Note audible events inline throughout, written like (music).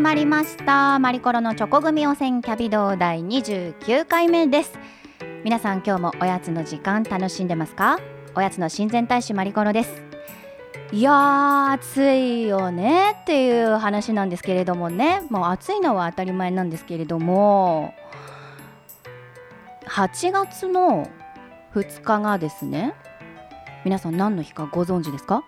まりました。マリコロのチョコ組予選キャビド第29回目です。皆さん今日もおやつの時間楽しんでますか？おやつの親善大使マリコロです。いやー暑いよねっていう話なんですけれどもね。もう暑いのは当たり前なんですけれども。8月の2日がですね皆さん何の日かご存知ですか？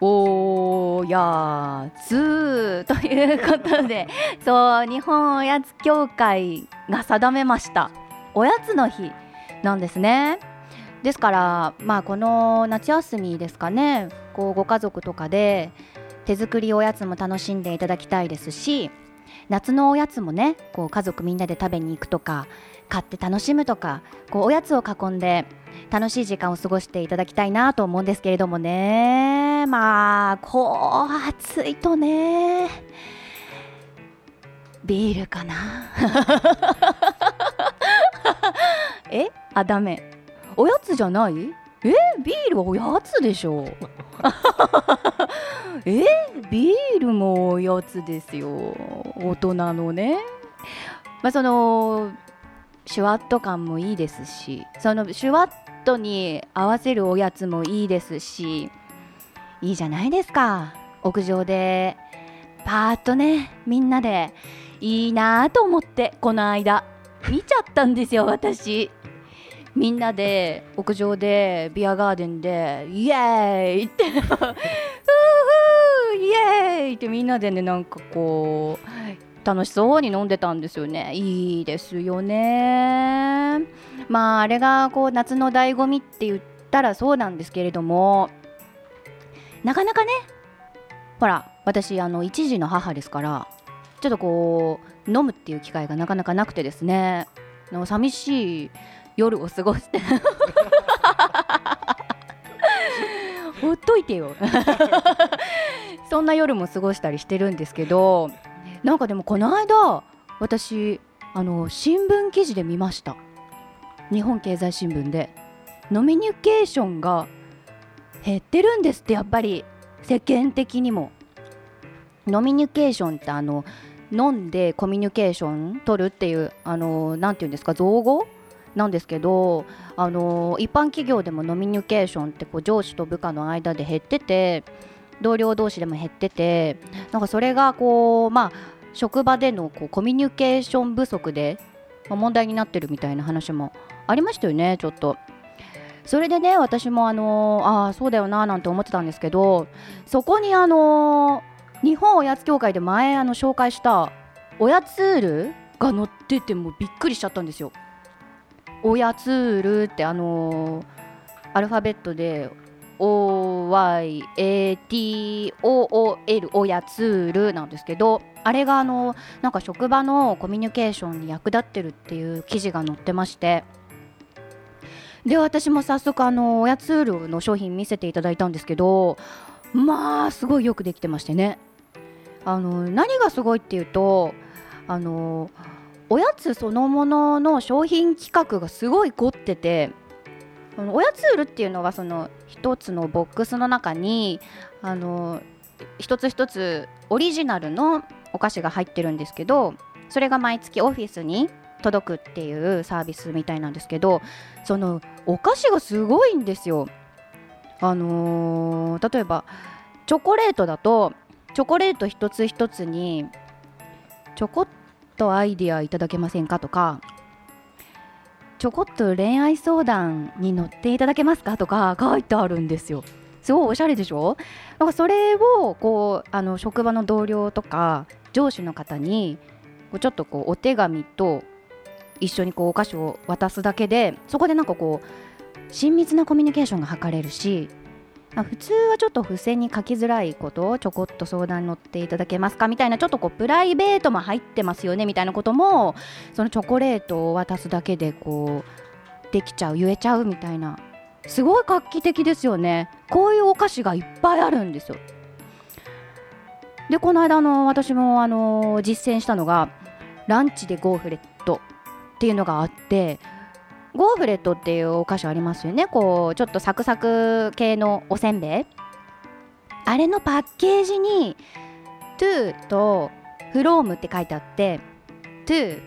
おやつということで (laughs) そう日本おやつ協会が定めました。おやつの日なんですね。ですからまあこの夏休みですかねこうご家族とかで手作りおやつも楽しんでいただきたいですし夏のおやつもねこう家族みんなで食べに行くとか買って楽しむとかこうおやつを囲んで楽しい時間を過ごしていただきたいなと思うんですけれどもね。まあこう暑いとね。ビールかな。(laughs) え？あダメ。おやつじゃない？え？ビールはおやつでしょ。(laughs) え？ビールもおやつですよ。大人のね。まあそのシュワット感もいいですしそのシュワットに合わせるおやつもいいですしいいじゃないですか。屋上でパーッとねみんなでいいなと思ってこの間見ちゃったんですよ私。みんなで屋上でビアガーデンでイエーイって (laughs) ふーふーイエーイってみんなでねなんかこう楽しそうに飲んでたんですよね。いいですよね。まああれがこう夏の醍醐味って言ったらそうなんですけれども。なかなかねほら私あの一児の母ですからちょっとこう飲むっていう機会がなかなかなくてですね。の寂しい夜を過ごして。(laughs) ほっといてよ。(laughs) そんな夜も過ごしたりしてるんですけどなんかでもこの間私あの新聞記事で見ました。日本経済新聞で。ノミニケーションが減ってるんですってやっぱり。世間的にも。ノミニケーションってあの飲んでコミュニケーション取るっていうあのなていうんですか造語？なんですけどあの一般企業でもノミニケーションってこう上司と部下の間で減ってて同僚同士でも減っててなんかそれがこうまあ職場でのこうコミュニケーション不足で、まあ、問題になってるみたいな話もありましたよねちょっと。それでね私もあのああそうだよななんて思ってたんですけどそこにあの日本おやつ協会で前あの紹介したおやつールが載っててもびっくりしちゃったんですよ。おやつールってあのー、アルファベットで OYATOOL おやつールなんですけどあれがあのなんか職場のコミュニケーションに役立ってるっていう記事が載ってましてで私も早速あのおやつールの商品見せていただいたんですけどまあすごいよくできてましてね。あの何がすごいっていうとあのおやつそのものの商品企画がすごい凝ってておやつ売るっていうのはその1つのボックスの中にあの一つ一つオリジナルのお菓子が入ってるんですけどそれが毎月オフィスに届くっていうサービスみたいなんですけどそのお菓子がすごいんですよ。あのー、例えばチョコレートだとチョコレート一つ一つにちょこっとアイディアいただけませんか？とかちょこっと恋愛相談に乗っていただけますか？とか書いてあるんですよ。すごいおしゃれでしょ？だかそれをこうあの職場の同僚とか上司の方にちょっとこうお手紙と一緒にこうお菓子を渡すだけでそこでなんかこう親密なコミュニケーションが図れるしま普通はちょっと付箋に書きづらいことをちょこっと相談に乗っていただけますかみたいなちょっとこうプライベートも入ってますよねみたいなこともそのチョコレートを渡すだけでこうできちゃう言えちゃうみたいな。すごい画期的ですよね。こういうお菓子がいっぱいあるんですよ。でこの間の私もあの実践したのがランチでゴーフレットっていうのがあってゴーフレットっていうお菓子ありますよね。こうちょっとサクサク系のおせんべい。あれのパッケージに「トゥ」と「フローム」って書いてあって「トゥ」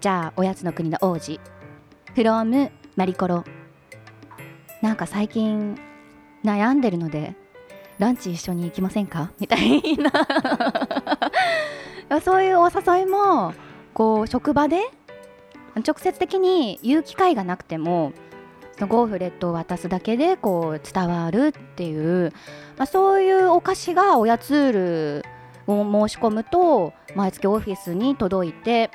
じゃあおやつの国の王子「フロームマリコロ」なんか最近悩んでるのでランチ一緒に行きませんか？みたいな。(laughs) そういうお誘いもこう職場で直接的に言う機会がなくてもゴーフレットを渡すだけでこう伝わるっていう、まあ、そういうお菓子がおやつールを申し込むと毎月オフィスに届いて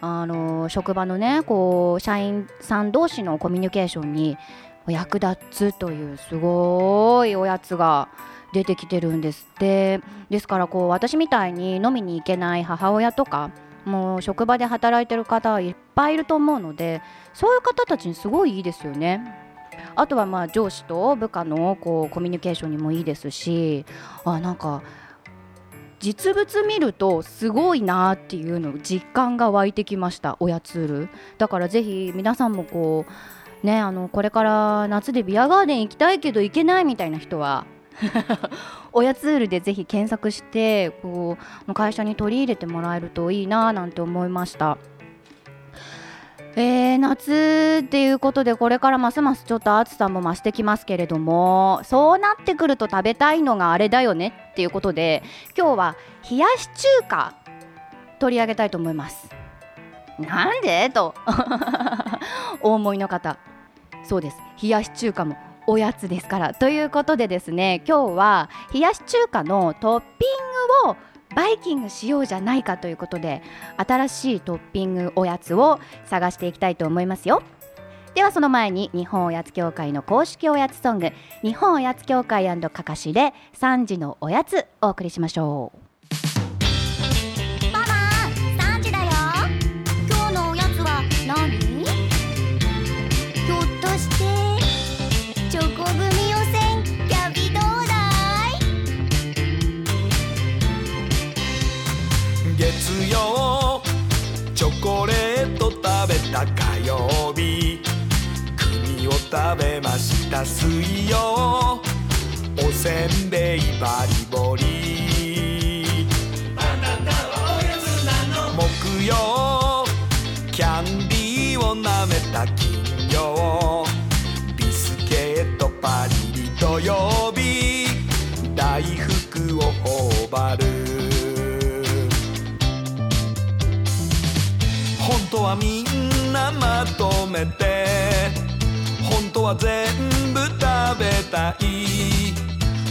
あの職場のねこう社員さん同士のコミュニケーションに役立つというすごいおやつが出てきてるんですって。ですからこう私みたいに飲みに行けない母親とかもう職場で働いてる方いっぱいいると思うのでそういう方たちにすごいいいですよね。あとはまあ上司と部下のこうコミュニケーションにもいいですしあなんか実物見るとすごいなっていうの実感が湧いてきましたおやつールだからぜひ皆さんもこうねあのこれから夏でビアガーデン行きたいけど行けないみたいな人は (laughs) おやつールでぜひ検索してこう会社に取り入れてもらえるといいななんて思いました。えー、夏っていうことでこれからますますちょっと暑さも増してきますけれどもそうなってくると食べたいのがあれだよねっていうことで今日は冷やし中華取り上げたいと思います。なんで？とお (laughs) 思いの方。そうです。冷やし中華もおやつですから。ということでですね今日は冷やし中華のトッピングをバイキングしようじゃないかということで新しいトッピングおやつを探していきたいと思いますよ。ではその前に日本おやつ協会の公式おやつソング日本おやつ協会かかしで3時のおやつお送りしましょう。食べました水曜。おせんべいバリボリ。バナナはおやつなの木曜。キャンディーをなめた金曜ビスケットパリリ土曜日。大福を頬張る。本当はみんなまとめて。当は全部食べたい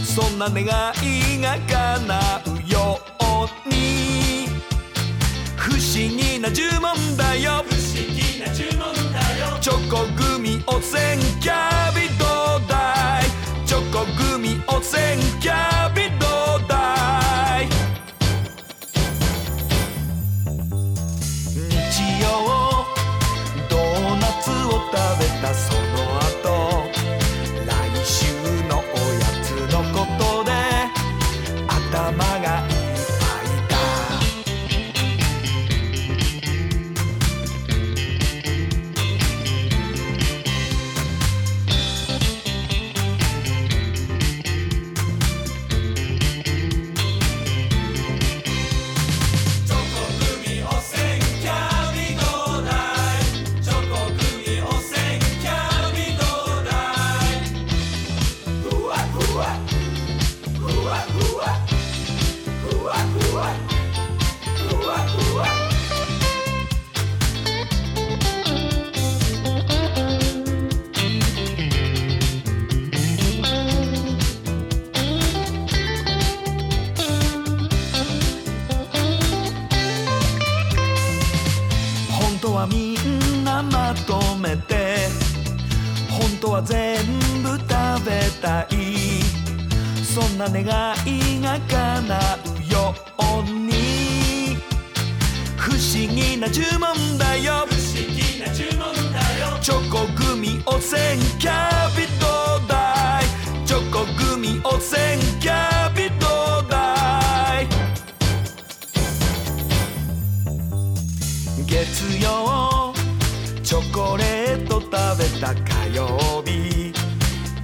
そんな願いが叶うように。不思議な呪文だよ。不思議な呪文だよ。チョコグミおせん思議な呪文だよ。不思議な呪文だよ。チョコグミ汚染キャビトダイ。チョコグミ汚染キャビトダイ。月曜。チョコレート食べた火曜日。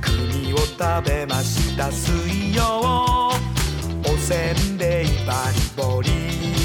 国を食べました水曜。おせんべいバリボリ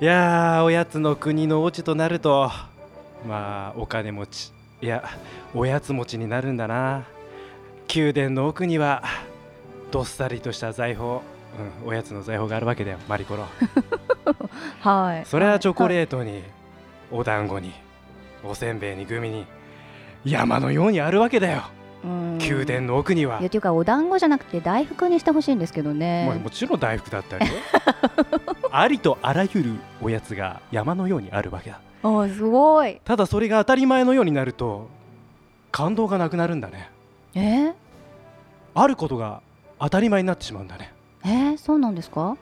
いやーおやつの国の王子となるとまあお金持ちいやおやつ持ちになるんだな。宮殿の奥にはどっさりとした財宝、うん、おやつの財宝があるわけだよマリコロ。(laughs) はい。それはチョコレートにお団子におせんべいにグミに山のようにあるわけだよ。うん宮殿の奥には。いやというかお団子じゃなくて大福にしてほしいんですけどまあねもちろん大福だったりよ (laughs) ありとあらゆるおやつが山のようにあるわけだ。おすごい。ただそれが当たり前のようになると感動がなくなるんだね。え？あることが当たり前になってしまうんだね。え？ー、そうなんですか？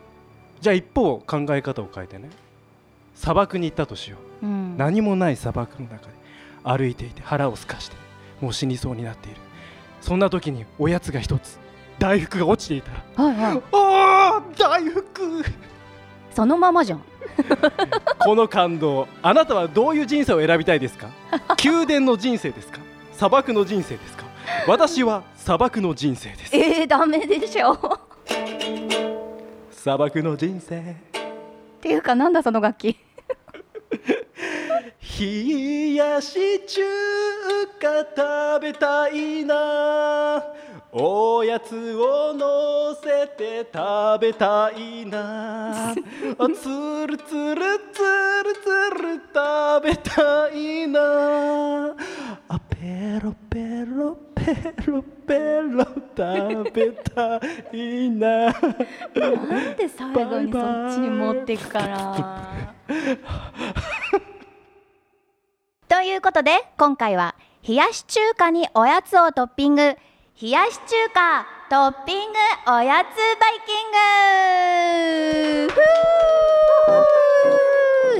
じゃあ一方考え方を変えてね。砂漠に行ったとしよう。うん。何もない砂漠の中で歩いていて腹を空かしてもう死にそうになっているそんな時におやつが一つ大福が落ちていたらはいはい。あー大福。そのままじゃん。(laughs) この感動あなたはどういう人生を選びたいですか？(laughs) 宮殿の人生ですか？砂漠の人生ですか？私は砂漠の人生です。えー、ダメでしょ。っ砂漠の人生。ていうかなんだその楽器？冷やし中華食べたいな。おやつをのせて食べたいな。あつるつるつるつる食べたいな。あペロペロペロペロ食べたいな。なんで最後にそっちに持っていくかな (laughs) ということで今回は冷やし中華におやつをトッピング。冷やし中華トッピングおやつバイキング。ふ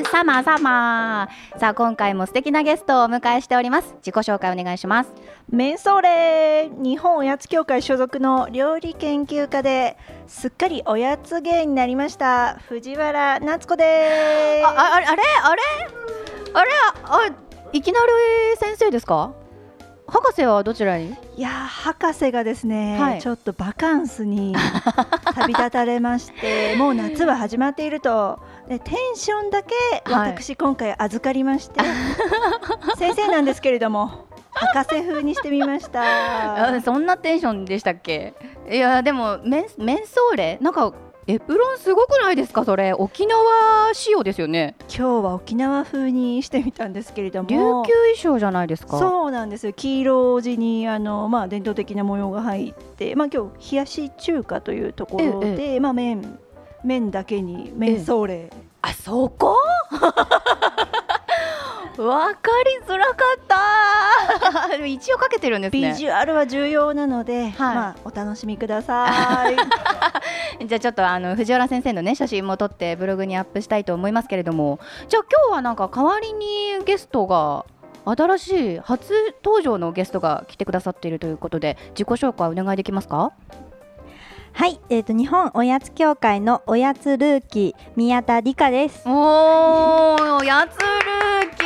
ー。サマーサマーさあ今回も素敵なゲストをお迎えしております。自己紹介お願いします。メンソーレ。日本おやつ協会所属の料理研究家ですっかりおやつ芸になりました。藤原夏子です。あああれあれあれ？あれ？あいきなり先生ですか？博士はどちらに？いやー博士がですね、はい。ちょっとバカンスに (laughs) 旅立たれましてもう夏は始まっていると。でテンションだけはい。私今回預かりまして、(laughs) 先生なんですけれども博士風にしてみました。(laughs) あそんなテンションでしたっけ？いやでもメンメンソーレなんかエプロンすごくないですか？それ沖縄仕様ですよね。今日は沖縄風にしてみたんですけれども。琉球衣装じゃないですか。そうなんですよ。黄色地にあの、まあ、伝統的な模様が入って、まあ、今日冷やし中華というところで、えまあ、麺麺だけに麺ソーレ、あそこ？わかりづらかった。(laughs) 一応かけてるんですね。ビジュアルは重要なので、はい。まあ、お楽しみください。(laughs) じゃあちょっとあの藤原先生のね写真も撮ってブログにアップしたいと思いますけれども。じゃあ今日はなんか代わりにゲストが新しい初登場のゲストが来てくださっているということで自己紹介お願いできますか？はい、えっ、と日本おやつ協会のおやつルーキー宮田理香です。おーやつルーキ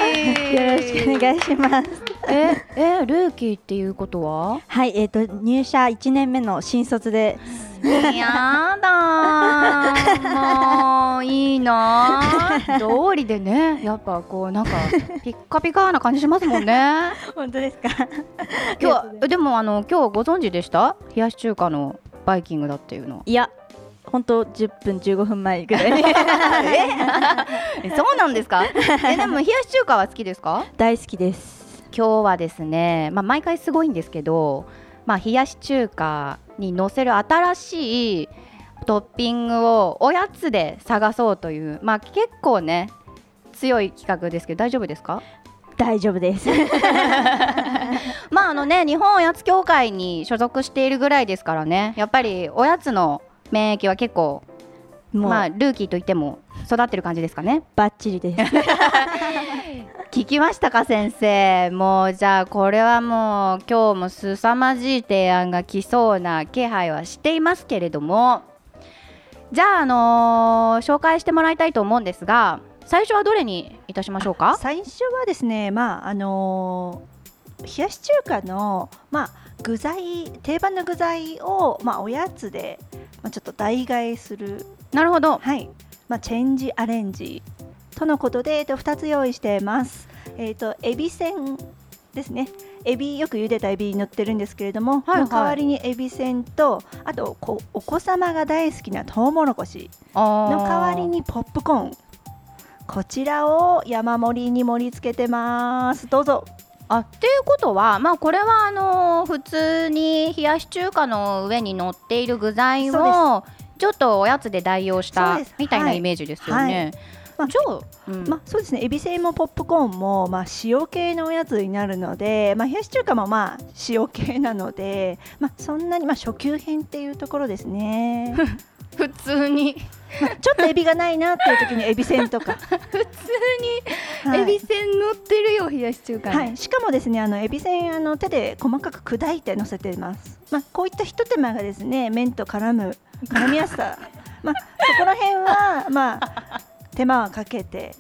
ー。(laughs) よろしくお願いします。ええルーキーっていうことは？はい、えっ、と入社1年目の新卒で、やだー。もあいいなあ道理でね。やっぱこうなんかピッカピカな感じしますもんね。(laughs) 本当ですか？今日はでもあの今日ご存知でした？冷やし中華のバイキングだっていうのいや本当10分15分前ぐらい。(laughs) え (laughs) そうなんですか？(laughs) えでも冷やし中華は好きですか？大好きです。今日はですね、まあ、毎回すごいんですけど、まあ、冷やし中華に乗せる新しいトッピングをおやつで探そうという、まあ、結構ね強い企画ですけど大丈夫ですか？大丈夫です。(laughs) まああのね日本おやつ協会に所属しているぐらいですからね。やっぱりおやつの免疫は結構まあルーキーといっても育ってる感じですかね。バッチリです。(laughs) 聞きましたか先生。もうじゃあこれはもう今日も凄まじい提案が来そうな気配はしていますけれども。じゃああのー紹介してもらいたいと思うんですが最初はどれにいたしましょうか？最初はですねまああのー冷やし中華のまあ具材定番の具材をまあおやつでまあちょっと代替えする。なるほど。はい。まあチェンジアレンジとのことでえっと2つ用意してます。えっ、とエビせんですね。エビよく茹でたエビに乗ってるんですけれども、はいはい。の代わりにエビせんとあとこお子様が大好きなトウモロコシのの代わりにポップコーンこちらを山盛りに盛り付けてます。どうぞ。あっていうことは、まあ、これはあのー普通に冷やし中華の上に乗っている具材をちょっとおやつで代用したみたいなはい。イメージですよね。まあじゃあ、うん。まあ、そうですね。エビせんもポップコーンも、まあ、塩系のおやつになるので、まあ、冷やし中華もまあ塩系なので、まあ、そんなに、まあ、初級編っていうところですね、(laughs) 普通にまあ、ちょっとエビがないなっていう時にエビせんとか。普通にはい。エビせん乗ってるよ冷やし中華。に、はい、しかもですねあのエビせんあの手で細かく砕いて乗せています、まあ、こういったひと手間がですね麺と絡む (laughs) 絡みやすさ、まあ、そこら辺はまあ手間はかけて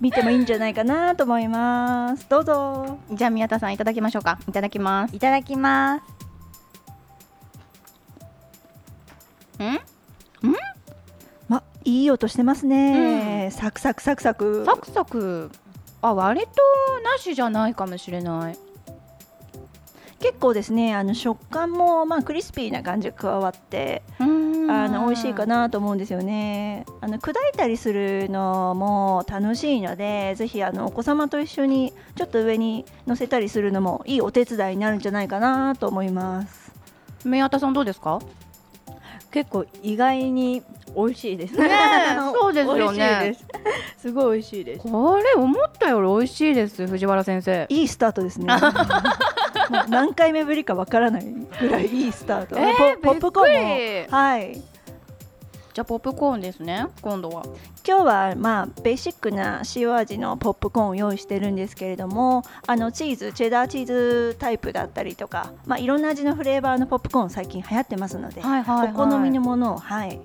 見てもいいんじゃないかなと思います。どうぞ。じゃあ宮田さんいただきましょうか。いただきます。いただきます。ん？まいい音してますね、サクサクサクサク。サクサク。あ割となしじゃないかもしれない。結構ですねあの食感もまあクリスピーな感じが加わってあの美味しいかなと思うんですよね。あの砕いたりするのも楽しいのでぜひあのお子様と一緒にちょっと上に乗せたりするのもいいお手伝いになるんじゃないかなと思います。宮田さんどうですか？結構意外に美味しいです。ねえ (laughs) そうですよね。す。すごい美味しいです。これ思ったより美味しいです。藤原先生。いいスタートですね。(laughs) 何回目ぶりかわからないぐらいいいスタート、えーポポップコーンも。はい。じゃあポップコーンですね今度は。今日はまあベーシックな塩味のポップコーンを用意してるんですけれどもあのチーズチェダーチーズタイプだったりとか、まあ、いろんな味のフレーバーのポップコーン最近流行ってますので、はいはいはい。お好みのものをはい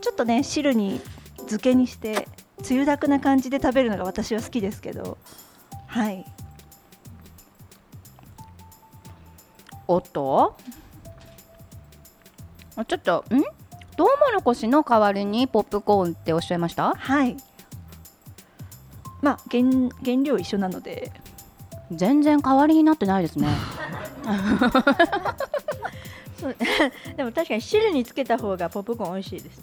ちょっとね汁に漬けにしてつゆだくな感じで食べるのが私は好きですけど。はい。おっとあちょっとん？トウモロコシの代わりにポップコーンっておっしゃいました？はい。まあ原原料一緒なので。全然代わりになってないですね (laughs) (laughs) でも確かに汁につけた方がポップコーン美味しいです。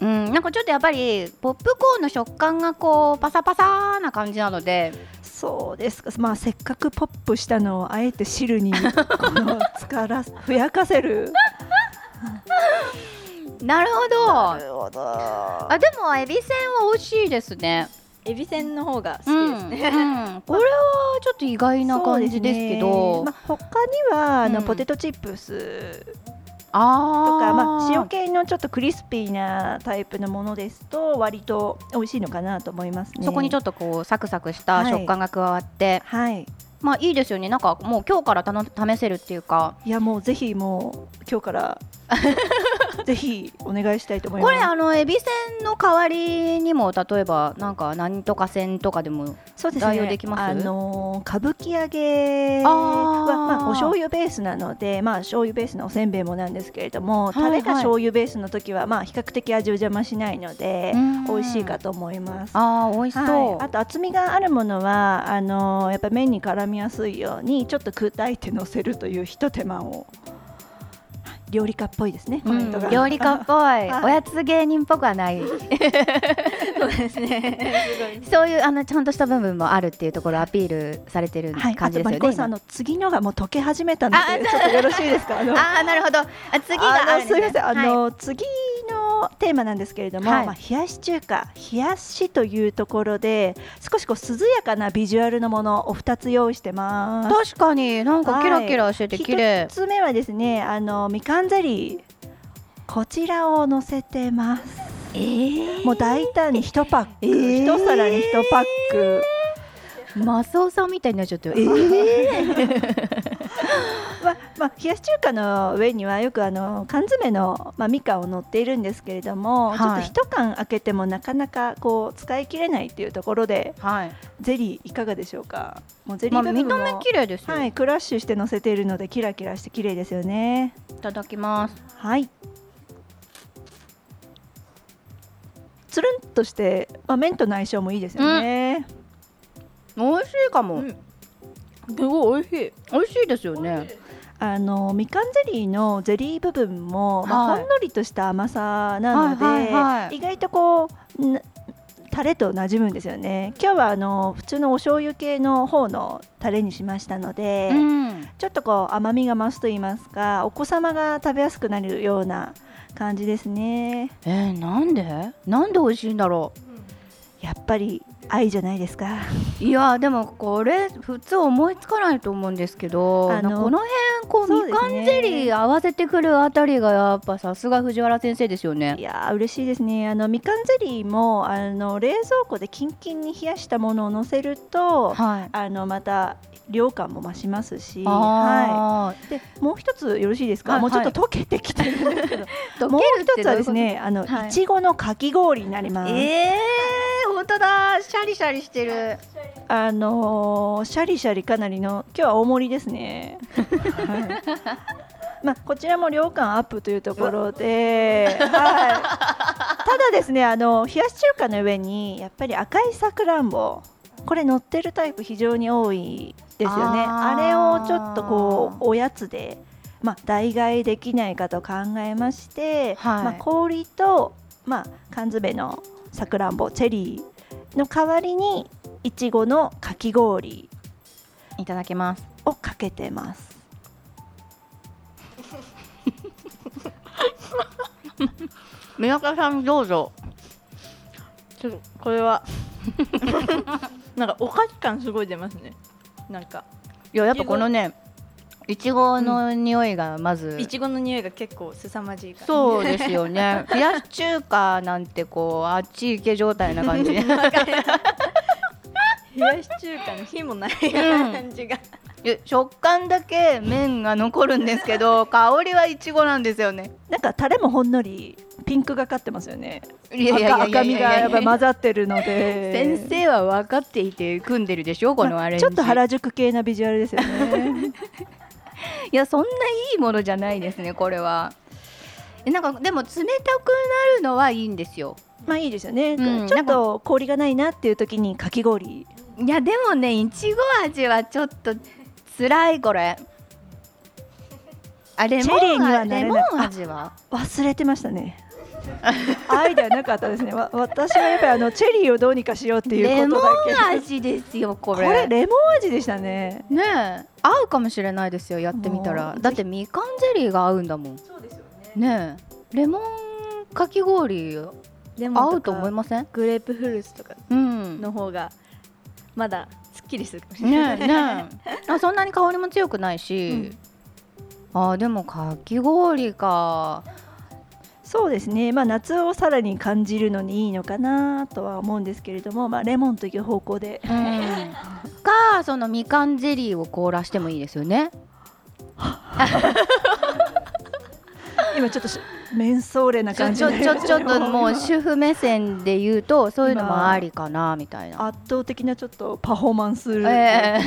うん。なんかちょっとやっぱりポップコーンの食感がこうパサパサな感じなので。そうですか、まあ、せっかくポップしたのをあえて汁にこのつから (laughs) ふやかせる？なるほど。るほど。あでもエビせんは美味しいですねエビせんの方が好きですね、うんうん。(laughs) これはちょっと意外な感じですけど。まあ、他にはあの、うん。ポテトチップスあー。とかまあ、塩系のちょっとクリスピーなタイプのものですと割と美味しいのかなと思いますね。そこにちょっっとこうサクサクしたはい食感が加わって、とはい。まあいいですよね。なんかもう今日からたの試せるっていうか。いやもうぜひもう今日から (laughs) (laughs) ぜひお願いしたいと思います。これあのエビせんの代わりにも例えばなんか何とかせんとかでもそうです代用ねできます？あのー歌舞伎揚げあはーまあお醤油ベースなのでまあ醤油ベースのおせんべいもなんですけれども、はいはい。タレが醤油ベースの時はまあ比較的味を邪魔しないのでうん。美味しいかと思います。あー美味しそう、はい、あと厚みがあるものはあのーやっぱ麺に絡みやすいようにちょっと砕いて乗せるというひと手間を料理家っぽいですね。コメントが、うん料理家っぽい、はい。おやつ芸人っぽくはない。(laughs) そうですね。(laughs) そういうあのちゃんとした部分もあるっていうところをアピールされてるはい、感じですよね、あの次のがもう溶け始めたのあでちょっとよろしいですか？あ (laughs) あーなるほど。あ次がすねのすみません、あはい。の、次のテーマなんですけれども、はい。まあ冷やし中華、冷やしというところで少しこう涼やかなビジュアルのものお二つ用意してます。確かになんかキラキラしてて綺麗。一つ目はですね、あのみかんゼリーこちらを乗せてます。えー、もう大胆に一パック、えー一皿に一パック。マスオさんみたいになっちゃってる、え (laughs) まあまあ、冷やし中華の上にはよくあの缶詰の、まあ、みかんを乗っているんですけれども、はい。ちょっと一缶開けてもなかなかこう使い切れないっていうところではい。ゼリーいかがでしょうか？もうゼリまあ、ー部分も、見た目綺麗ですよ、はい、クラッシュして乗せているのでキラキラして綺麗ですよね。いただきます。はい。つるんとして、まあ、麺との相性もいいですよね、美味しいかも、うん。すごい美味しい。美味しいですよね。あのみかんゼリーのゼリー部分も、まあはい。ほんのりとした甘さなので、はいはいはい。意外とこうんタレと馴染むんですよね。今日はあの普通のお醤油系の方のタレにしましたので、うん。ちょっとこう甘みが増すと言いますかお子様が食べやすくなるような感じですね。えー、なんで？なんで美味しいんだろやっぱり愛じゃないですか。ういやでもこれ普通思いつかないと思うんですけどあのこの辺こうみかんゼリー合わせてくるあたりがやっぱさすが藤原先生ですよいねやー嬉しいですね。あのみかんゼリーもあの冷蔵庫でキンキンに冷やしたものを乗せるとはい。あのまた量感も増しますし、はあい、でもう一つよろしいですか、はいもうちょっと溶けてきてるんですけど、ーもう溶けるって一つはですねあの、はい。いちごのかき氷になります、えー、本当だ。シャリシャリしてるあのーシャリシャリかなりの今日は大盛りですね、はい。(laughs) まあ、こちらも量感アップというところで、はい、ただですねあの冷やし中華の上にやっぱり赤いさくらんぼ。これ乗ってるタイプ非常に多いですよね。あれをちょっとこうおやつで、まあ、代替できないかと考えまして、はい。まあ、氷と、まあ、缶詰のさくらんぼチェリーの代わりにいちごのかき氷いただきます。をかけてます。(laughs) 宮川さんどうぞ。ちょっとこれは。(laughs) なんかお菓子感すごい出ますね。なんか。いややっぱこのねいちごの匂いがまず、いちごの匂いが結構凄まじいから。そうですよね。冷やし中華なんてこうあっち行け状態な感じ (laughs) 冷やし中華の火もない感じが。いや食感だけ麺が残るんですけど (laughs) 香りはいちごなんですよね。なんかタレもほんのりピンクがかってますよね。赤赤みがやっぱ混ざってるので。先生は分かっていて組んでるでしょこのアレンジ、ちょっと原宿系なビジュアルですよね。(laughs) いやそんないいものじゃないですねこれは。えなんかでも冷たくなるのはいいんですよ。まあいいですよね、うん。ちょっと氷がないなっていう時にかき氷いやでもねいちご味はちょっと辛いこれ。あレモチェリーにンはなれない味レモン味は？忘れてましたね。アイデアなかったですね。わ私はやっぱりあのチェリーをどうにかしようっていうレモことだけ。ン味ですよここれれレモン味でしたね。ねえ。合うかもしれないですよやってみたもうらだってみかんゼリーが合うんだもん。そうですよね。ねえ。レモンかき氷で合うと思いません？グレープフルーツとかうん。の方がまだすっきりするかもしれない。ねえねえ。(laughs) あそんなに香りも強くないし、あーでもかき氷か。そうですね。まあ夏をさらに感じるのにいいのかなとは思うんですけれどもまあレモンという方向で。うん。かそのみかんゼリーを凍らしてもいいですよね。(laughs) 今ちょっとしメンソーレな感じちょちょちょっともうう主婦目線で言うと (laughs) そういうのもありかなみたいな。圧倒的なちょっとパフォーマンス、ええ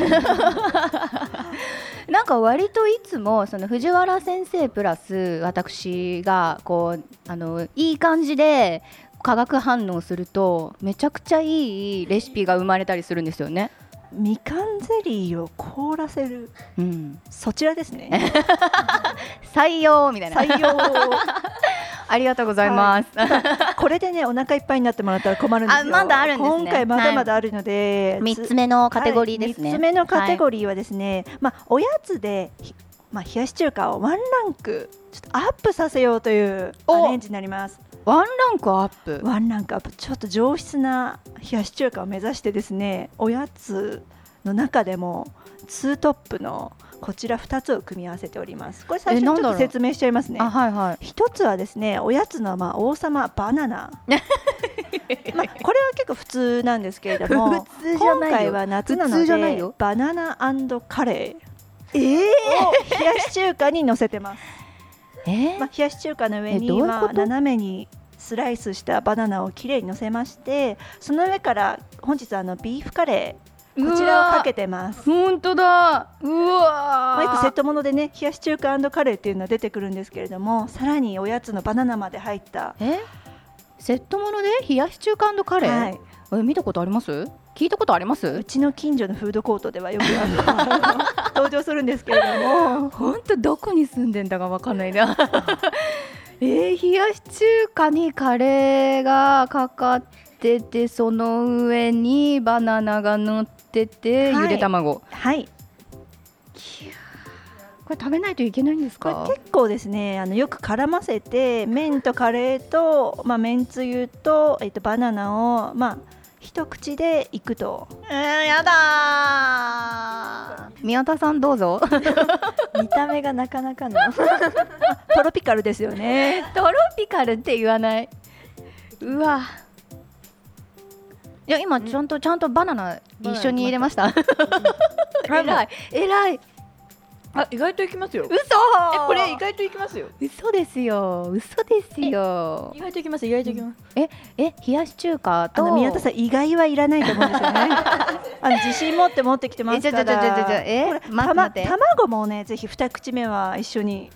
(laughs) なんか割といつもその藤原先生プラス私がこうあのいい感じで化学反応するとめちゃくちゃいいレシピが生まれたりするんですよね。みかんゼリーを凍らせる。うん、そちらですね。(laughs) 採用みたいな。採用。(laughs) ありがとうございます。(laughs) これでねお腹いっぱいになってもらったら困るんですよ。あまだあるんですね。今回まだまだあるので、三、つ目のカテゴリーですね。はい、3つ目のカテリゴリーはですね、まあおやつでひまあ冷やし中華をワンランクちょっとアップさせようというおアレンジになりますワンランクアップ。ワンランクアップ。ちょっと上質な冷やし中華を目指してですねおやつの中でもツートップのこちら2つを組み合わせております。これ最初にちょっと説明しちゃいますね。あはいはい。一つはですねおやつのまあ王様バナナ。(laughs) まあこれは結構普通なんですけれども今回は夏な普のでバナナカレえー！を冷やし中華に乗せてます、えまあ、冷やし中華の上えにどういうこと？まあ斜めにスライスしたバナナをきれいに乗せましてその上から本日あのビーフカレーこちらをかけてます。本当だ。うわまあ、よくセットものでね冷やし中華カレーっていうのは出てくるんですけれどもさらにおやつのバナナまで入ったえ？セットもので冷やし中華カレー、はい。え見たことあります？聞いたことありまうすちの近所のフードコートではよくあの (laughs) 登場するんですけれども。本当どこに住んでんだかわかんないな。(laughs) えー、冷やし中華にカレーがかかっててその上にバナナが乗ってて、はい。ゆで卵。はい。これ食べないといけないんですか？結構ですねあのよく絡ませて麺とカレーと、まあ、めんつゆと,、えっとバナナを、まあ、一口でいくと。えー、やだ宮田さんどうぞ。(laughs) 見た目がなかなかの。(laughs) トロピカルですよね。トロピカルって言わない。うわ。いや今ちゃんとちゃんとバナナ一緒に入れました。えら (laughs) い。えらいあ意外といきますよ。嘘。えこれ意外といきますよ。嘘ですよ。嘘ですよ。意外といきます。意外といきます。ええ冷やし中華あとの宮田さん意外はいらないと思うんですよね。(laughs) あの自信持って持ってきてますから。え？ち卵もねぜひ二口目は一緒に。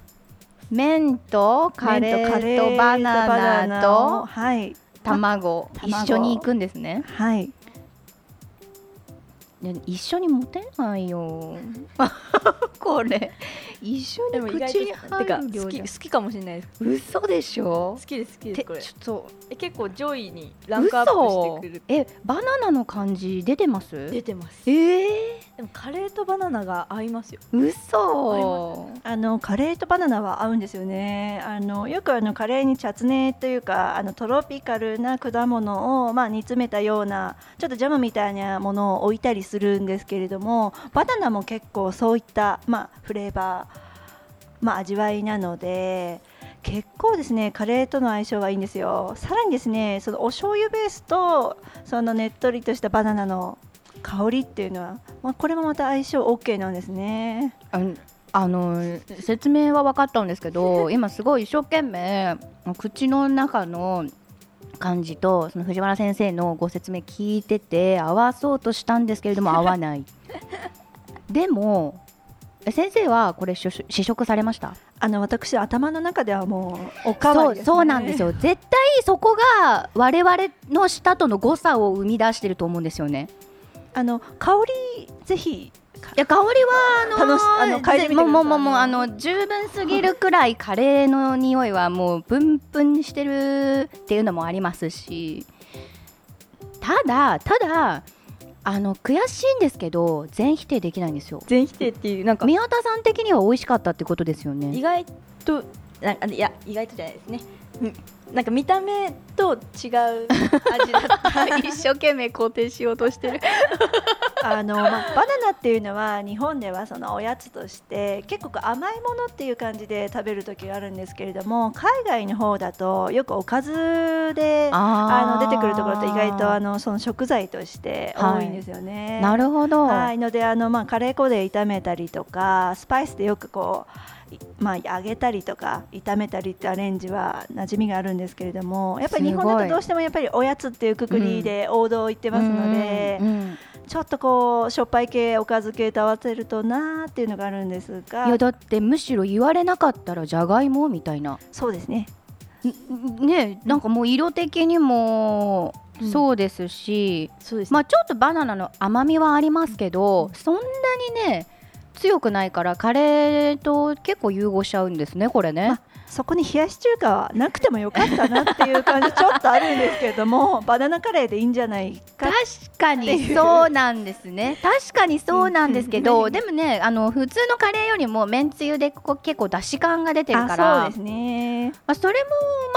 麺とカレーとバナナとはい。卵。卵。一緒に行くんですね。はい。ね一緒に持てないよ。(laughs) これ。一緒に口に入る量好きかもしれないです。嘘でしょ？好きです好きでてすこれ。ちょっとえ結構上位にランクアップしてくる。えバナナの感じ出てます？出てます。えでもカレーとバナナが合いますよー、嘘あのカレーとバナナは合うんですよね。あのよくあのカレーにチャツネというかあのトロピカルな果物をまあ煮詰めたようなちょっとジャムみたいなものを置いたりするんですけれども、バナナも結構そういったまあフレーバーまあ味わいなので。結構ですねカレーとの相性がいいんですよさらにですねそのお醤油ベースとそのねっとりとしたバナナの香りっていうのは、まあ、これもまた相性 OK なんですね。あの説明は分かったんですけど (laughs) 今すごい一生懸命口の中の感じとその藤原先生のご説明聞いてて合わそうとしたんですけれども (laughs) 合わない。でも先生はこれ試食されました？あの私頭の中ではもうおかわそうりね、そうなんですよ。絶対そこが我々の舌との誤差を生み出してると思うんですよねあの香りぜひ。いや香りはあの楽しあの嗅いでみてもうもうもうもうあの十分すぎるくらいカレーの匂いはもうプンプンしてるっていうのもありますし。ただただあの悔しいんですけど全否定できないんですよ。全否定っていうなんか。宮田さん的には美味しかったってことですよ意ね外となんかいや意外とじゃないですね。うんなんか見た目と違う味だった。一生懸命肯定しようとしてる。(laughs) あの、まあ、バナナっていうのは日本ではそのおやつとして結構甘いものっていう感じで食べる時があるんですけれども海外の方だとよくおかずであの出てくるところって意外とあのその食材として多いんですよね。なるほど、はい。のであの、まあ、カレー粉で炒めたりとかスパイスでよくこういまあ揚げたりとか炒めたりってアレンジは馴染みがあるんですけれどもやっぱり日本だとどうしてもやっぱりおやつっていうくくりで王道を言ってますので、うんうんちょっとこうしょっぱい系おかず系と合わせるとなーっていうのがあるんですが。いやだってむしろ言われなかったらじゃがいもみたいな。そうですね。んねなんかもう色的にもうん。そうですし、そうです、まあちょっとバナナの甘みはありますけど、そんなにね強くないからカレーと結構融合しちゃうんですねこれね、まそこに冷やし中華はなくてもよかったなっていう感じちょっとあるんですけれども (laughs) バナナカレーでいいんじゃないか確かにそうなんですね。確かにそうなんですけど、でもねあの普通のカレーよりもめんつゆでこう結構だし感が出てるから。あそうですね。まあ、それも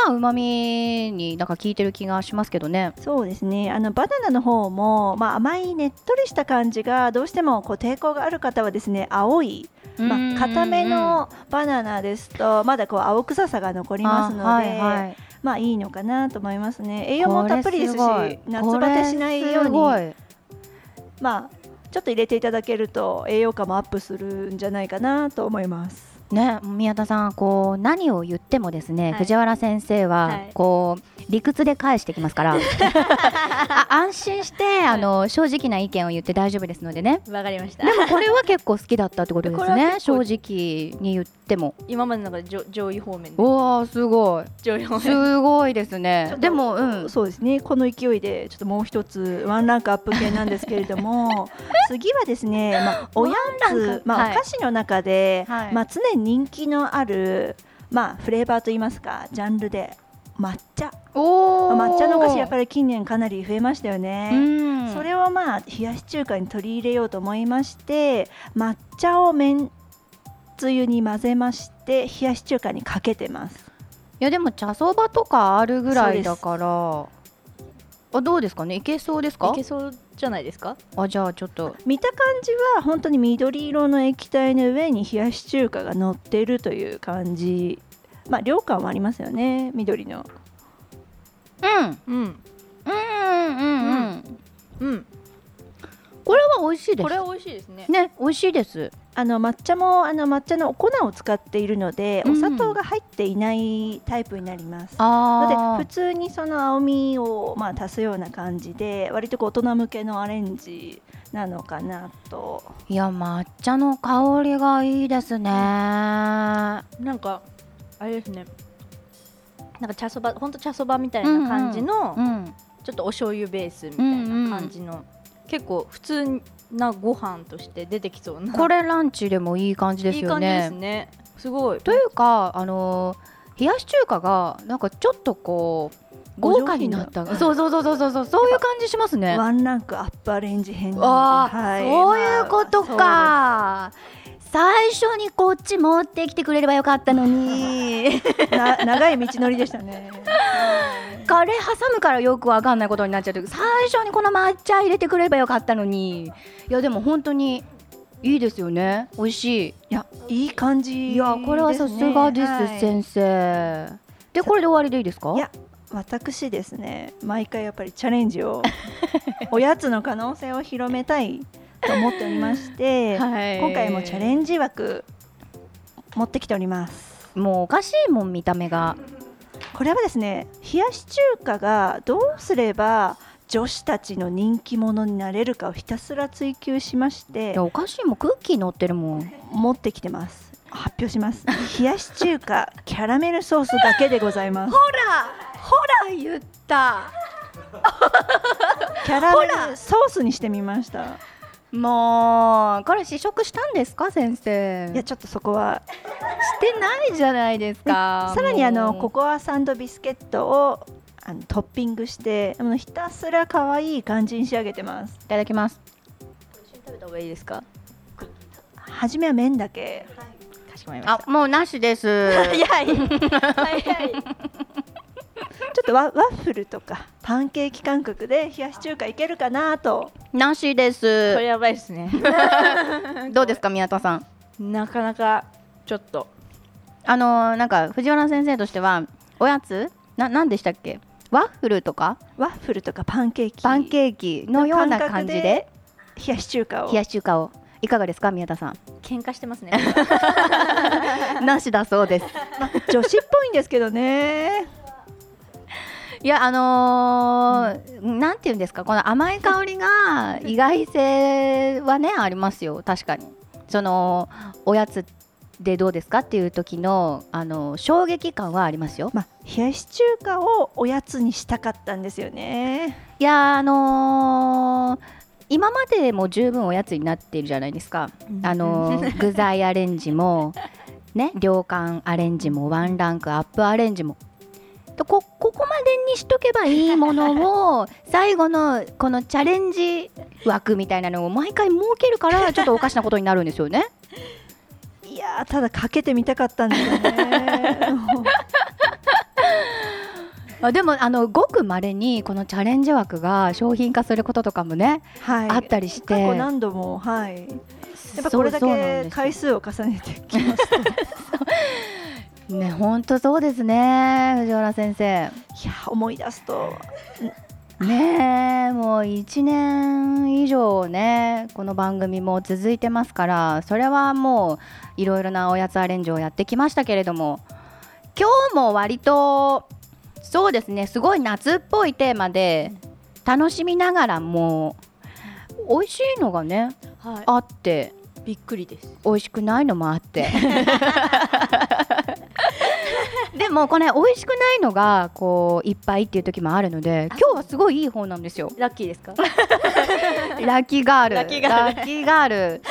まあうまみになんか効いてる気がしますけどね。そうですね。あのバナナの方も、まあ、甘いねっとりした感じがどうしてもこう抵抗がある方はですね青い、まあ、固めのバナナですとまだこう青臭さが残りますので、はいはい、まあいいのかなと思いますね。栄養もたっぷりですし夏バテしないようにまあちょっと入れていただけると栄養価もアップするんじゃないかなと思います。ね、宮田さんこう何を言ってもですね、はい。藤原先生は、はい。こう理屈で返してきますから。(laughs) あ安心してあの正直な意見を言って大丈夫ですのでね。わかりました。でもこれは結構好きだったってことですね (laughs) 正結直に言っても。今までの中で上上位方面で。おおすごい。上位方面。すごいですね。でもうん。そうですねこの勢いでちょっともう一つワンランクアップ系なんですけれども (laughs) 次はですね、まあ、おやつ、まあはい。お菓子の中で、はい。まあ、常に人気のある、まあ、フレーバーといいますかジャンルで抹茶。抹茶のお菓子やっぱり近年かなり増えましたよね。うん。それをまあ冷やし中華に取り入れようと思いまして抹茶をめんつゆに混ぜまして冷やし中華にかけてます。いやでも茶そばとかあるぐらいだからあどうですかね？いけそうですか？いけそうじゃないですか？あじゃあちょっと。見た感じは本当に緑色の液体の上に冷やし中華が乗ってるという感じ。まあ量感はありますよね緑の。うんうんうんうん。うん。うんこれは美味しいです。これは美味しいですね。ね美味しいです。あの抹茶もあの抹茶のお粉を使っているので、うん。お砂糖が入っていないタイプになります。あので普通にその青みをまあ足すような感じで割とこう大人向けのアレンジなのかなと。いや抹茶の香りがいいですね。なんかあれですね。なんか茶そばほんと茶そばみたいな感じの、うん。ちょっとお醤油ベースみたいな感じの、結構普通なご飯として出てきそうな。これランチでもいい感じですよいい感じでねすね。すごい。というかあのー冷やし中華がなんかちょっとこう豪華になった。そうそうそうそうそうそうそういう感じしますね。ワンランクアップアレンジ編なんで。ああ、はい。そういうことまあか、最初にこっち持ってきてくれればよかったのに。(laughs) 長い道のりでしたね。カレー挟むからよくわかんないことになっちゃって最初にこの抹茶入れてくれればよかったのに。いやでも本当にいいですよね。美味しい。いやいい感じいやこれはさすがです、はい。先生でこれで終わりでいいですか？いや私ですね毎回やっぱりチャレンジをおやつの可能性を広めたいと思っておりまして、はい。今回もチャレンジ枠持ってきております。もうおかしいもん見た目が。これはですね冷やし中華がどうすれば女子たちの人気者になれるかをひたすら追求しましておかしいもんクッキー乗ってるもん。持ってきてます。発表します。冷やし中華キャラメルソースだけでございます。ほらほら言った。キャラメルソースにしてみましたもうこれ試食したんですか先生？いやちょっとそこはしてないじゃないですか。(laughs) さらにあのココアサンドビスケットをあのトッピングしてひたすら可愛い感じに仕上げてます。いただきます。食べた方がいいですか？初めは麺だけ。かしこまりましあもうなしです。た (laughs) 早い早い (laughs) ちょっとワワッフルとかパンケーキ感覚で冷やし中華いけるかなと。なしでこすれやばいですね。(laughs) どうですか宮田さん？なかなかちょっと。あのーなんか藤原先生としてはおやつ？な何でしたっけ？ワッフルとか？ワッフルとかパンケーキ。パンケーキのような感じで？冷やし中華を。冷やし中華を。いかがですか宮田さん？喧嘩してますね。(laughs) (laughs) なしだそうです。女子っぽいんですけどねいやあのーなんていうんですかこの甘い香りが意外性はねありますよ。確かに。そのおやつでどうですかっていう時のあの衝撃感はありますよ。まあ冷やし中華をおやつにしたかったんですよね。いやあのー今までも十分おやつになっているじゃないですか、あのー具材アレンジもね (laughs) 涼感アレンジもワンランクアップアレンジもとこここまでにしとけばいいものを最後のこのチャレンジ枠みたいなのを毎回設けるからちょっとおかしなことになるんですよね。(laughs) いやーただかけてみたかったんですよね。(laughs) あでもあのごくまれにこのチャレンジ枠が商品化することとかもね、はい。あったりして。過去何度もはい。やっぱこれだけ回数を重ねてきますといね本当そうですね藤原先生。や思い出すと。ねえもう1年以上ねこの番組も続いてますからそれはもういろいろなおやつアレンジをやってきましたけれども今日も割とそうですねすごい夏っぽいテーマで楽しみながらも美味しいのがねはい。あって。びっくりです。美味しくないのもあって (laughs) でもこれ美味しくないのがこういっぱいっていう時もあるので今日はすごいいい方なんですよ。ラッキーですか？(laughs) ラッキーガール。ラッキーガール。ラッキーガール。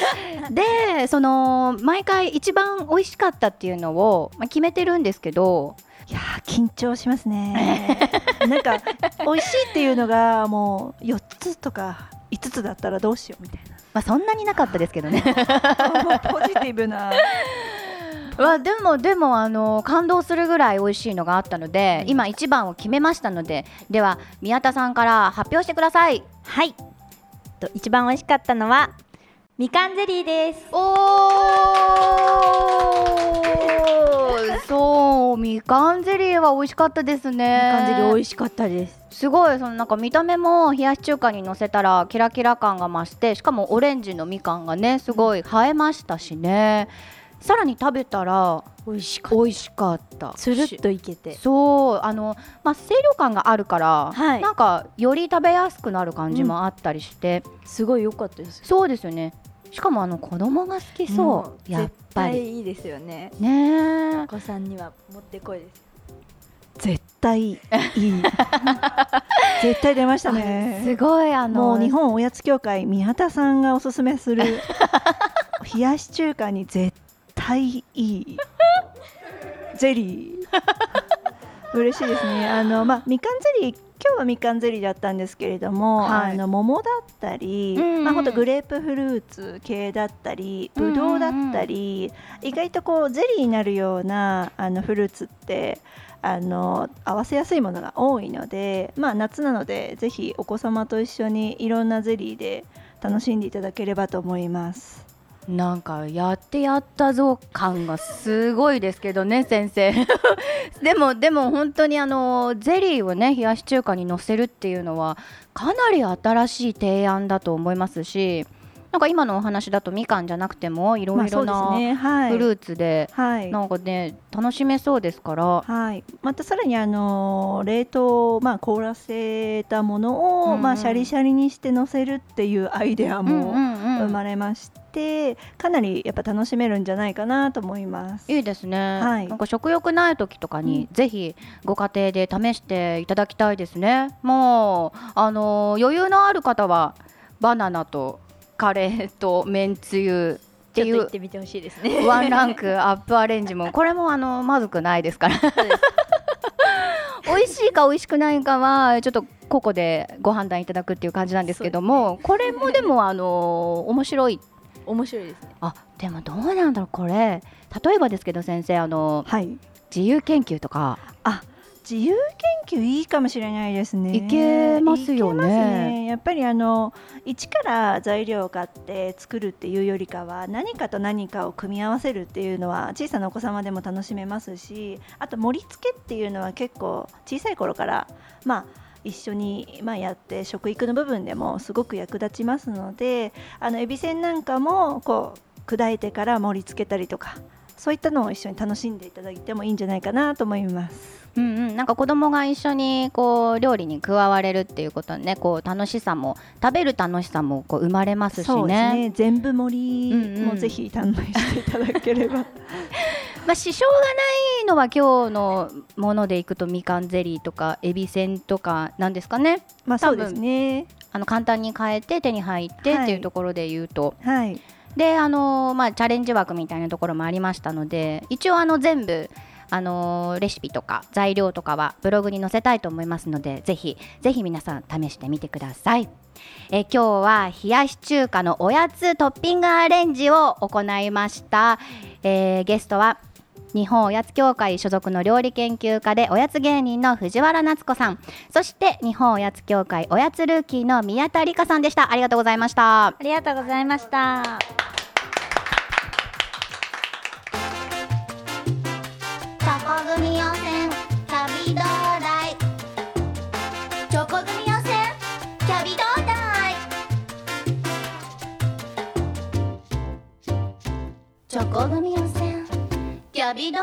でその毎回一番美味しかったっていうのを、まあ、決めてるんですけどいやー緊張しますね。(laughs) なんか美味しいっていうのがもう4つとか5つだったらどうしようみたいまあそんなになかったですけどね。(laughs) ポジティブな (laughs) まあでもでもあの感動するぐらい美味しいのがあったので、今一番を決めましたのででは宮田さんから発表してください。はい。と一番美味しかったのはみかんゼリーです。おー。そうみかんゼリーは美味しかったですね。みかんゼリー美い味しかったです。すごいそのなんか見た目も冷やし中華にのせたらキラキラ感が増してしかもオレンジのみかんがねすごい映えましたしねさらに食べたら美味しか美味しかった。つるっといけて。そうあのまあ清涼感があるから、はい。なんかより食べやすくなる感じもあったりして、すごい良かったです。そうですよね。しかもあの子供が好きそう。やっぱり。絶対いいですよね。ねえ。お子さんにはもってこいです。絶対いい。(laughs) 絶対出ましたね。すごいあの。もう日本おやつ協会宮田さんがおすすめする。(laughs) 冷やし中華に絶対いいゼリー。(laughs) 嬉しいですね。あのまあみかんゼリー今日はみかんゼリーだったんですけれども、はい。あの桃だったり、うんうん。まあ本当グレープフルーツ系だったりぶどうだったり、意外とこうゼリーになるようなあのフルーツってあの合わせやすいものが多いので、まあ、夏なのでぜひお子様と一緒にいろんなゼリーで楽しんでいただければと思います。なんかやってやったぞ感がすごいですけどね先生。(laughs) でもでも本当にあのゼリーをね冷やし中華にのせるっていうのはかなり新しい提案だと思いますしなんか今のお話だとみかんじゃなくてもいろいろなフルーツではい。なんかね楽しめそうですから。はい、またさらにあの冷凍、まあ、凍らせたものを、うんうんまあ、シャリシャリにして乗せるっていうアイデアもうんうん生まれまして、かなりやっぱ楽しめるんじゃないかなと思います。いいですね、はい。なんか食欲ない時とかに、ぜひご家庭で試していただきたいですね。もうあの余裕のある方はバナナとカレーとめんつゆってちいってみてほしいですね。ワンランクアップアレンジもこれもあのまずくないですから。美味しいか美味しくないかはちょっと個々でご判断いただくっていう感じなんですけども、これもでもあの面白い。面白いですね。あでもどうなんだろうこれ。例えばですけど先生あのはい、自由研究とか自由研究いいかもしれないですね。いけますよねねやっぱりあの一から材料を買って作るっていうよりかは何かと何かを組み合わせるっていうのは小さなお子様でも楽しめますしあと盛り付けっていうのは結構小さい頃からまあ一緒に、まあ、やって食育の部分でもすごく役立ちますのであのエビせんなんかもこう砕いてから盛り付けたりとかそういったのを一緒に楽しんでいただいてもいいんじゃないかなと思います。うんうん、なんか子供が一緒にこう料理に加われるっていうことはねこう楽しさも食べる楽しさもこう生まれますしそうですね。ね全部盛りもぜひ堪能していただければ、(laughs) まあ支障がないのは今日のものでいくとみかんゼリーとかエビせんとかなんですかね。まあそうですね。あの簡単に変えて手に入ってはいっていうところで言うと、はいであのまあチャレンジ枠みたいなところもありましたので一応あの全部あのレシピとか材料とかはブログに載せたいと思いますのでぜひぜひ皆さん試してみてください。え今日は冷やし中華のおやつトッピングアレンジを行いました、えーゲストは日本おやつ協会所属の料理研究家でおやつ芸人の藤原夏子さん。そして日本おやつ協会おやつルーキーの宮田理香さんでした。ありがとうございました。ありがとうございました。チョコ組予選チョコ組予選キャビチョコ組予選キャビ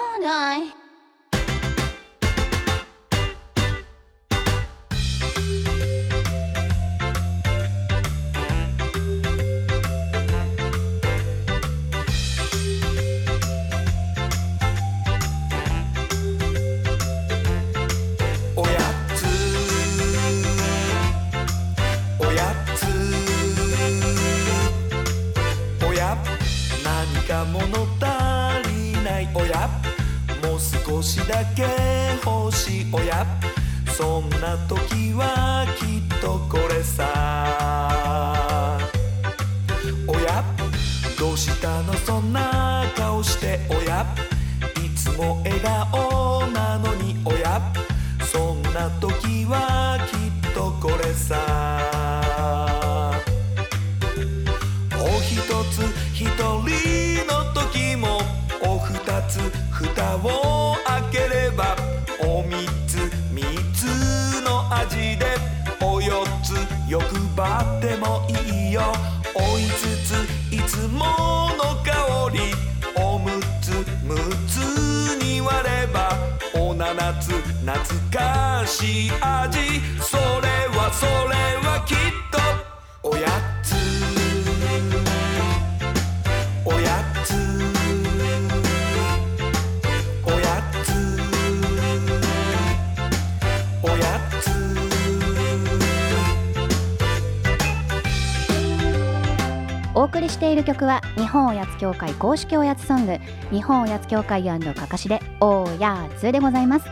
している曲は日本おやつ協会公式おやつソング日本おやつ協会かかしでおやつでございます、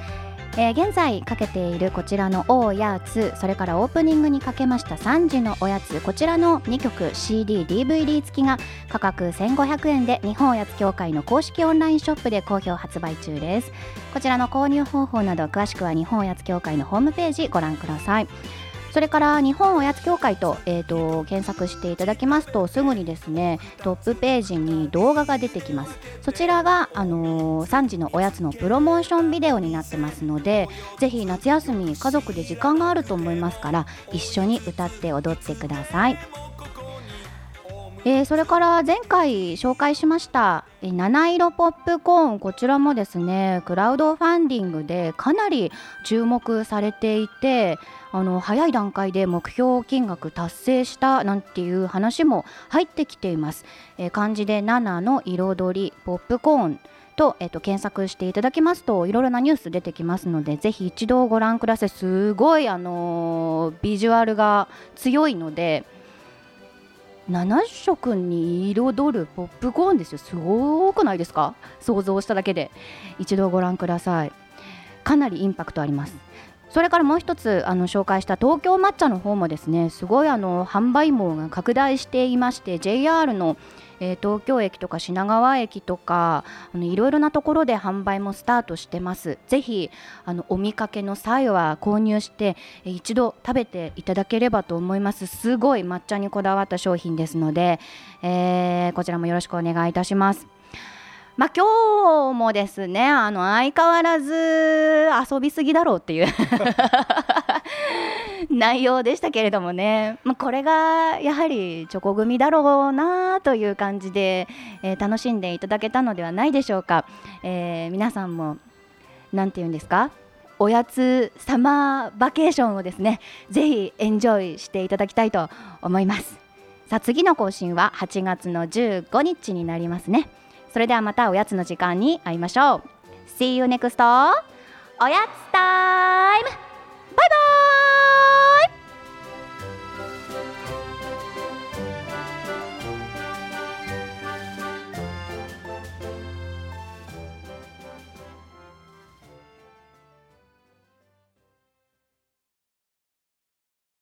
えー現在かけているこちらのおやつそれからオープニングにかけました3時のおやつこちらの2曲 CD、DVD 付きが価格1500円で日本おやつ協会の公式オンラインショップで好評発売中です。こちらの購入方法など詳しくは日本おやつ協会のホームページご覧ください。それから日本おやつ協会と,、えー、と検索していただきますとすぐにですねトップページに動画が出てきます。そちらが、あのー3時のおやつのプロモーションビデオになってますのでぜひ夏休み家族で時間があると思いますから一緒に歌って踊ってください。えーそれから前回紹介しました、七色ポップコーンこちらもですねクラウドファンディングでかなり注目されていてあの早い段階で目標金額達成したなんていう話も入ってきています、えー漢字で7の彩りポップコーンと,、えーと検索していただきますといろいろなニュース出てきますのでぜひ一度ご覧ください。すごいあのービジュアルが強いので7色に彩るポップコーンですよ。すごくないですか？想像しただけで。一度ご覧ください。かなりインパクトあります。それからもう一つあの紹介した東京抹茶の方もですねすごいあの販売網が拡大していまして JR の、えー東京駅とか品川駅とかあのいろいろなところで販売もスタートしてます。ぜひあのお見かけの際は購入してえー一度食べていただければと思います。すごい抹茶にこだわった商品ですので、えーこちらもよろしくお願いいたします。まあ今日もですねあの相変わらず遊びすぎだろうっていう (laughs) 内容でしたけれどもね、まあ、これがやはりチョコ組だろうなという感じで、えー楽しんでいただけたのではないでしょうか、えー皆さんもなんて言うんですか？おやつサマーバケーションをですねぜひエンジョイしていただきたいと思います。さあ次の更新は8月の15日になりますね。それではまたおやつの時間に会いましょう。See you next おやつタイム。バイバイ。